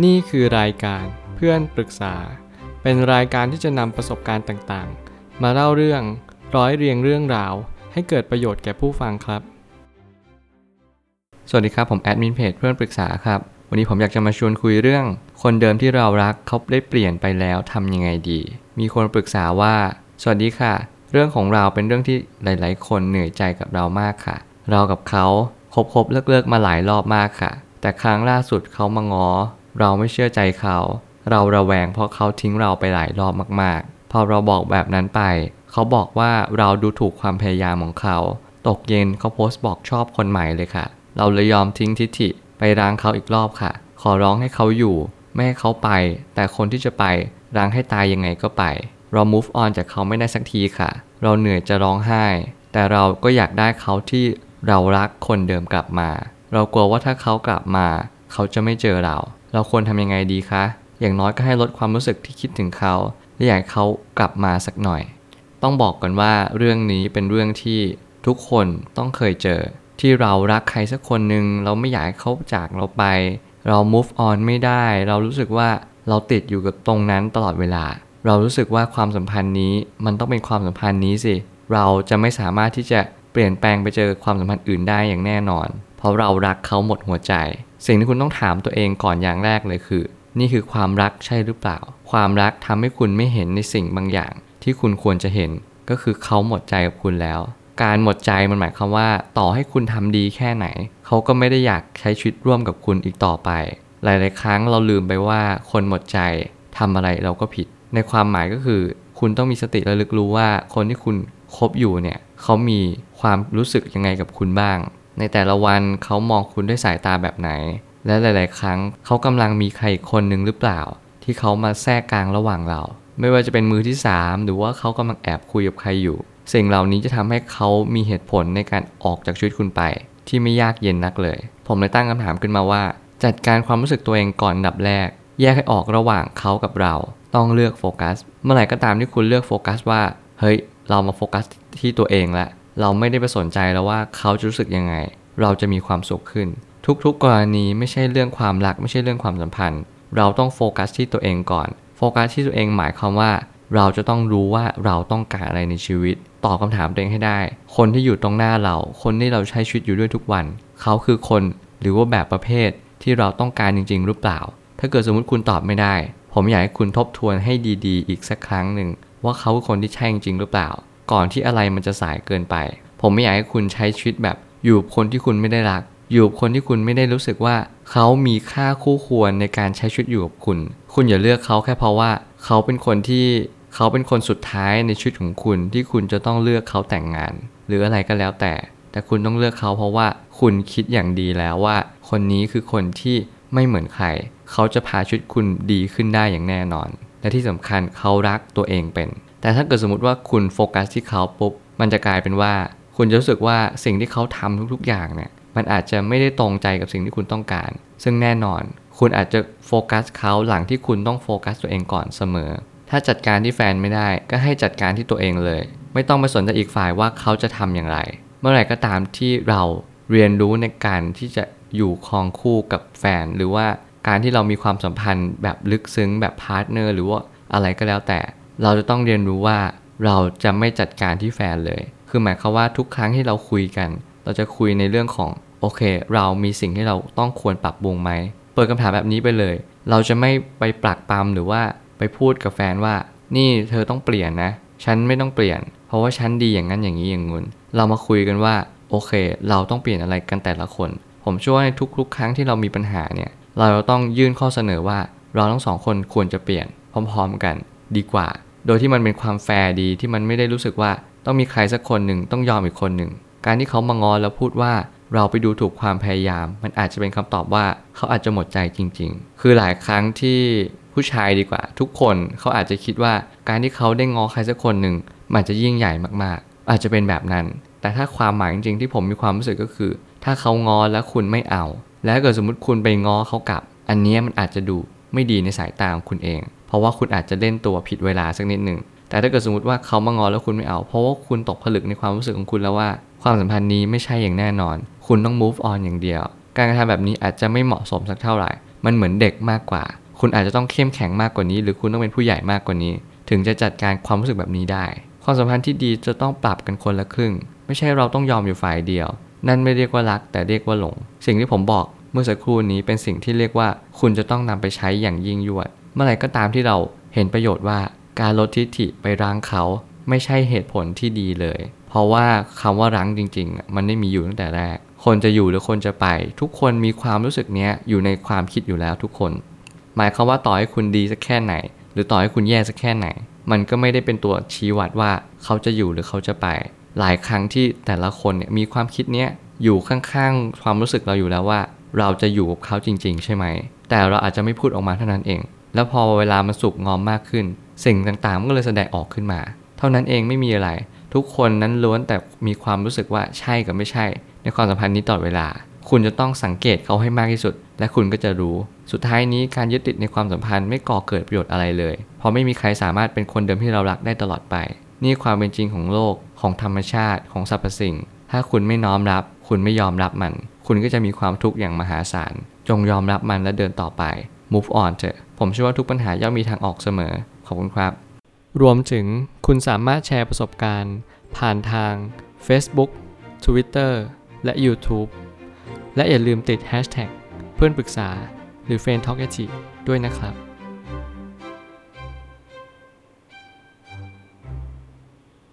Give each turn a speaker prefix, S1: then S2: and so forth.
S1: นี่คือรายการเพื่อนปรึกษา เป็นรายการที่จะนำประสบการณ์ต่างๆ มาเล่าเรื่องร้อยเรียงเรื่องราว ให้เกิดประโยชน์แก่ผู้ฟังครับ สวัสดีครับผมแอดมินเพจเพื่อนปรึกษาครับ วันนี้ผมอยากจะมาชวนคุยเรื่อง คนเดิมที่เรารักเขาได้เปลี่ยนไปแล้วทำยังไงดี มีคนปรึกษาว่า สวัสดีค่ะ เรื่องของเราเป็นเรื่องที่หลาย ๆ คนเหนื่อยใจกับเรามากค่ะ เรากับเขาคบคบเลิกเลิกๆมาหลายรอบมากค่ะ แต่ครั้งล่าสุดเขามาง้อ เราไม่เชื่อใจเขา เราระแวงเพราะเขาทิ้งเราไปหลายรอบมากๆ พอเราบอกแบบนั้นไป เขาบอกว่าเราดูถูกความพยายามของเขา ตกเย็นเขาโพสต์บอกชอบคนใหม่เลยค่ะ เราเลยยอมทิ้งทิฐิไปร้างเขาอีกรอบค่ะ ขอร้องให้เขาอยู่ ไม่ให้เขาไป แต่คนที่จะไปร้างให้ตายยังไงก็ไป เรา move on จากเขาไม่ได้สักทีค่ะ เราเหนื่อยจะร้องไห้ แต่เราก็อยากได้เขาที่เรารักคนเดิมกลับมา เรากลัวว่าถ้าเขากลับมา เขาจะไม่เจอเรา เราควรทำยังไงดีคะ อย่างน้อยก็ให้ลดความรู้สึกที่คิดถึงเขา และอยากเขากลับมาสักหน่อย ต้องบอกก่อนว่าเรื่องนี้เป็นเรื่องที่ทุกคนต้องเคยเจอ ที่เรารักใครสักคนหนึ่งเราไม่อยากให้เขาจากเราไป เรา move on ไม่ได้ เรารู้สึกว่าเราติดอยู่กับตรงนั้นตลอดเวลา เรารู้สึกว่าความสัมพันธ์นี้มันต้องเป็นความสัมพันธ์นี้สิ เราจะไม่สามารถที่จะเปลี่ยนแปลงไปเจอความสัมพันธ์อื่นได้อย่างแน่นอน เพราะเรารักเขาหมดหัวใจ สิ่งที่คุณต้องถามตัวเองก่อนอย่างแรกเลยคือ นี่คือความรักใช่หรือเปล่า ความรักทำให้คุณไม่เห็นในสิ่งบางอย่าง ที่คุณควรจะเห็นก็คือเขาหมดใจกับคุณแล้ว การหมดใจมันหมายความว่า ต่อให้คุณทำดีแค่ไหน เขาก็ไม่ได้อยากใช้ชีวิตร่วมกับคุณอีกต่อไป หลาย ๆ ครั้งเราลืมไปว่าคนหมดใจทำอะไรเราก็ผิด ในความหมายก็คือ คุณต้องมีสติระลึกรู้ว่าคนที่คุณคบอยู่เนี่ยเขามีความรู้สึกยังไงกับคุณบ้าง ในแต่ละวันเขามองคุณด้วยสายตาแบบไหน และหลาย ๆ ครั้งเขากำลังมีใครคนหนึ่งหรือเปล่า ที่เขามาแทรกกลางระหว่างเรา ไม่ว่าจะเป็นมือที่ 3 หรือว่าเขากำลังแอบคุยกับใครอยู่ สิ่งเหล่านี้จะทำให้เขามีเหตุผลในการออกจากชีวิตคุณไป ที่ไม่ยากเย็นนักเลย ผมเลยตั้งคำถามขึ้นมาว่า จัดการความรู้สึกตัวเองก่อนอันดับแรก แยกให้ออกระหว่างเขากับเรา ต้องเลือกโฟกัส เมื่อไหร่ก็ตามที่คุณเลือกโฟกัสว่า เฮ้ย เรามาโฟกัสที่ตัวเองละ เราไม่ได้ไปสนใจแล้วว่าเขาจะรู้สึกยังไง เราจะมีความสุขขึ้น ทุกๆกรณีไม่ใช่เรื่องความรักไม่ใช่เรื่องความสัมพันธ์ เราต้องโฟกัสที่ตัวเองก่อน โฟกัสที่ตัวเองหมายความว่า เราจะต้องรู้ว่าเราต้องการอะไรในชีวิตตอบคำถามตัวเองให้ได้ คนที่อยู่ตรงหน้าเรา คนที่เราใช้ชีวิตอยู่ด้วยทุกวัน เขาคือคนหรือว่าแบบประเภทที่เราต้องการจริง ๆ หรือเปล่า ถ้าเกิดสมมติคุณตอบไม่ได้ ผมอยากให้คุณทบทวนให้ดีๆ อีกสักครั้งหนึ่งว่าเขาคือคนที่ใช่จริงๆหรือเปล่า ก่อนที่อะไรมันจะสายเกินไป ผมไม่อยากให้คุณใช้ชีวิตแบบอยู่กับคนที่คุณไม่ได้รัก อยู่กับคนที่คุณไม่ได้รู้สึกว่า เขามีค่าคู่ควรในการใช้ชีวิตอยู่กับคุณ คุณอย่าเลือกเขาแค่เพราะว่า เขาเป็นคนที่เขาเป็นคนสุดท้ายในชีวิตของคุณที่คุณจะต้องเลือกเขาแต่งงาน หรืออะไรก็แล้วแต่ แต่คุณต้องเลือกเขาเพราะว่าคุณคิดอย่างดีแล้วว่า คนนี้คือคนที่ไม่เหมือนใคร เขาจะพาชีวิตคุณดีขึ้นได้อย่างแน่นอน และที่สำคัญเขารักตัวเองเป็น แต่ถ้าเกิดสมมติว่าคุณโฟกัสที่เขาปุ๊บ มันจะกลายเป็นว่า คุณจะรู้สึกว่าสิ่งที่เขาทำทุก ๆ อย่างเนี่ย มันอาจจะไม่ได้ตรงใจกับสิ่งที่คุณต้องการ ซึ่งแน่นอน คุณอาจจะโฟกัสเขาหลังที่คุณต้องโฟกัสตัวเองก่อนเสมอ ถ้าจัดการที่แฟนไม่ได้ก็ให้จัดการที่ตัวเองเลย ไม่ต้องไปสนใจอีกฝ่ายว่าเขาจะทำอย่างไร เมื่อไหร่ก็ตามที่เราเรียนรู้ในการที่จะอยู่ครองคู่กับแฟน หรือว่าการที่เรามีความสัมพันธ์แบบลึกซึ้งแบบ partner หรือว่าอะไรก็แล้วแต่ เราจะต้องเรียนรู้ว่าเราจะไม่จัดการที่แฟนเลย คือหมายความว่าทุกครั้งที่เราคุยกัน เราจะคุยในเรื่องของโอเค เรามีสิ่งที่เราต้องควรปรับปรุงไหม เปิดคำถามแบบนี้ไปเลย เราจะไม่ไปปลักปลำหรือว่าไปพูดกับแฟนว่า นี่เธอต้องเปลี่ยนนะ ฉันไม่ต้องเปลี่ยน เพราะว่าฉันดีอย่างนั้นอย่างนี้อย่างงู้น เรามาคุยกันว่าโอเค เราต้องเปลี่ยนอะไรกันแต่ละคน ผมเชื่อว่าในทุกๆ ครั้งที่เรามีปัญหาเนี่ย เราต้องยื่นข้อเสนอว่าเราทั้งสองคนควรจะเปลี่ยนพร้อม ๆ กัน ดีกว่า โดยที่มันเป็นความแฟร์ดีที่มันไม่ได้รู้สึกว่าต้องมีใครสักคนหนึ่งต้องยอมอีกคนหนึ่ง การที่เขามางอแล้วพูดว่าเราไปดูถูกความพยายาม มันอาจจะเป็นคำตอบว่าเขาอาจจะหมดใจจริง ๆ คือหลายครั้งที่ผู้ชายดีกว่า ทุกคนเขาอาจจะคิดว่าการที่เขาได้งอใครสักคนหนึ่งมันจะยิ่งใหญ่มากๆ อาจจะเป็นแบบนั้น แต่ถ้าความหมายจริงๆที่ผมมีความรู้สึกก็คือ ถ้าเขางอแล้วคุณไม่เอา แล้วเกิดสมมติคุณไปงอเขากลับ อันนี้มันอาจจะดู ไม่ดีในสายตาของคุณเอง เพราะว่าคุณอาจจะเล่นตัวผิดเวลาสักนิดหนึ่งแต่ถ้าเกิดสมมติว่าเขามางอแล้วคุณไม่เอา เพราะว่าคุณตกผลึกในความรู้สึกของคุณแล้วว่า ความสัมพันธ์นี้ไม่ใช่อย่างแน่นอน คุณต้อง move on อย่างเดียว การกระทำแบบนี้อาจจะไม่เหมาะสมสักเท่าไหร่ มันเหมือนเด็กมากกว่า คุณอาจจะต้องเข้มแข็งมากกว่านี้ หรือคุณต้องเป็นผู้ใหญ่มากกว่านี้ ถึงจะจัดการความรู้สึกแบบนี้ได้ ความสัมพันธ์ที่ดีจะต้องปรับกันคนละครึ่ง ไม่ใช่เราต้องยอมอยู่ฝ่ายเดียว นั่นไม่เรียกว่ารัก แต่เรียกว่าหลง สิ่งที่ผมบอก เมื่อสักครู่นี้เป็นสิ่งที่เรียกว่า คุณจะต้องนำไปใช้อย่างยิ่งยวด เมื่อไหร่ก็ตามที่เราเห็นประโยชน์ว่าการลดทิฐิไปรั้งเขาไม่ใช่เหตุผลที่ดีเลย เพราะว่าคำว่ารั้งจริง ๆ มันไม่มีอยู่ตั้งแต่แรก คนจะอยู่หรือคนจะไป ทุกคนมีความรู้สึกเนี้ยอยู่ในความคิดอยู่แล้วทุกคน หมายความว่าต่อให้คุณดีสักแค่ไหน หรือต่อให้คุณแย่สักแค่ไหน มันก็ไม่ได้เป็นตัวชี้วัดว่าเขาจะอยู่หรือเขาจะไป หลายครั้งที่แต่ละคนเนี่ยมีความคิดเนี้ยอยู่ข้างๆ ความรู้สึกเราอยู่แล้วว่า เราจะอยู่กับเขาจริง ๆ ใช่ไหม แต่เราอาจจะไม่พูดออกมาเท่านั้นเอง แล้วพอเวลามันสุกงอมมากขึ้น สิ่งต่างๆ มันก็เลยแสดงออกขึ้นมา เท่านั้นเองไม่มีอะไร ทุกคนนั้นล้วนแต่มีความรู้สึกว่าใช่กับไม่ใช่ ในความสัมพันธ์นี้ตลอดเวลา คุณจะต้องสังเกตเขาให้มากที่สุด และคุณก็จะรู้ สุดท้ายนี้การยึดติดในความสัมพันธ์ไม่ก่อเกิดประโยชน์อะไรเลย เพราะไม่มีใครสามารถเป็นคนเดิมที่เรารักได้ตลอดไป นี่ความเป็นจริงของโลกของธรรมชาติของสรรพสิ่ง ถ้าคุณไม่น้อมรับ คุณไม่ยอมรับมัน คุณก็จะมีความทุกข์อย่างมหาศาล จงยอมรับมันและเดินต่อไป move on เถอะ ผมเชื่อว่าทุกปัญหาย่อมมีทางออกเสมอ ขอบคุณครับ รวมถึงคุณสามารถแชร์ประสบการณ์ ผ่านทาง Facebook Twitter และ YouTube และอย่าลืมติด Hashtag เพื่อนปรึกษาหรือ f r ร e n d Talk ด้วยนะครับ